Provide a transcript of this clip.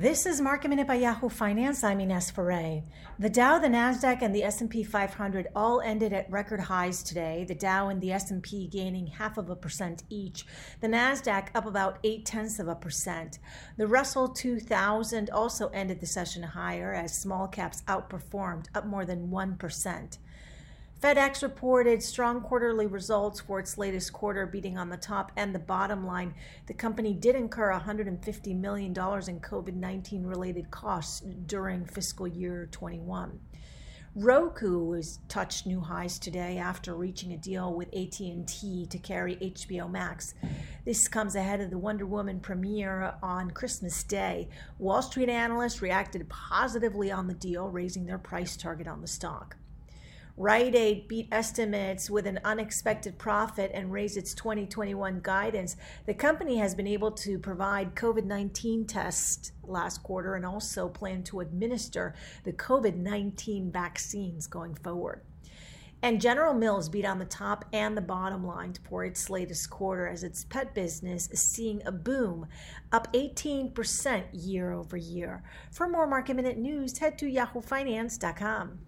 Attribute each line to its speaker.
Speaker 1: This is Market Minute by Yahoo Finance. I'm Ines Ferre. The Dow, the Nasdaq, and the S&P 500 all ended at record highs today. The Dow and the S&P gaining half of a percent each. The Nasdaq up about eight tenths of a percent. The Russell 2000 also ended the session higher as small caps outperformed, up more than one percent. FedEx reported strong quarterly results for its latest quarter, beating on the top and the bottom line. The company did incur $150 million in COVID 19 related costs during fiscal year 21. Roku has touched new highs today after reaching a deal with AT&T to carry HBO Max. This comes ahead of the Wonder Woman premiere on Christmas Day. Wall Street analysts reacted positively on the deal, raising their price target on the stock. Rite Aid beat estimates with an unexpected profit and raised its 2021 guidance. The company has been able to provide COVID 19 tests last quarter and also plan to administer the COVID 19 vaccines going forward. And General Mills beat on the top and the bottom line for its latest quarter as its pet business is seeing a boom, up 18% year over year. For more market minute news, head to yahoofinance.com.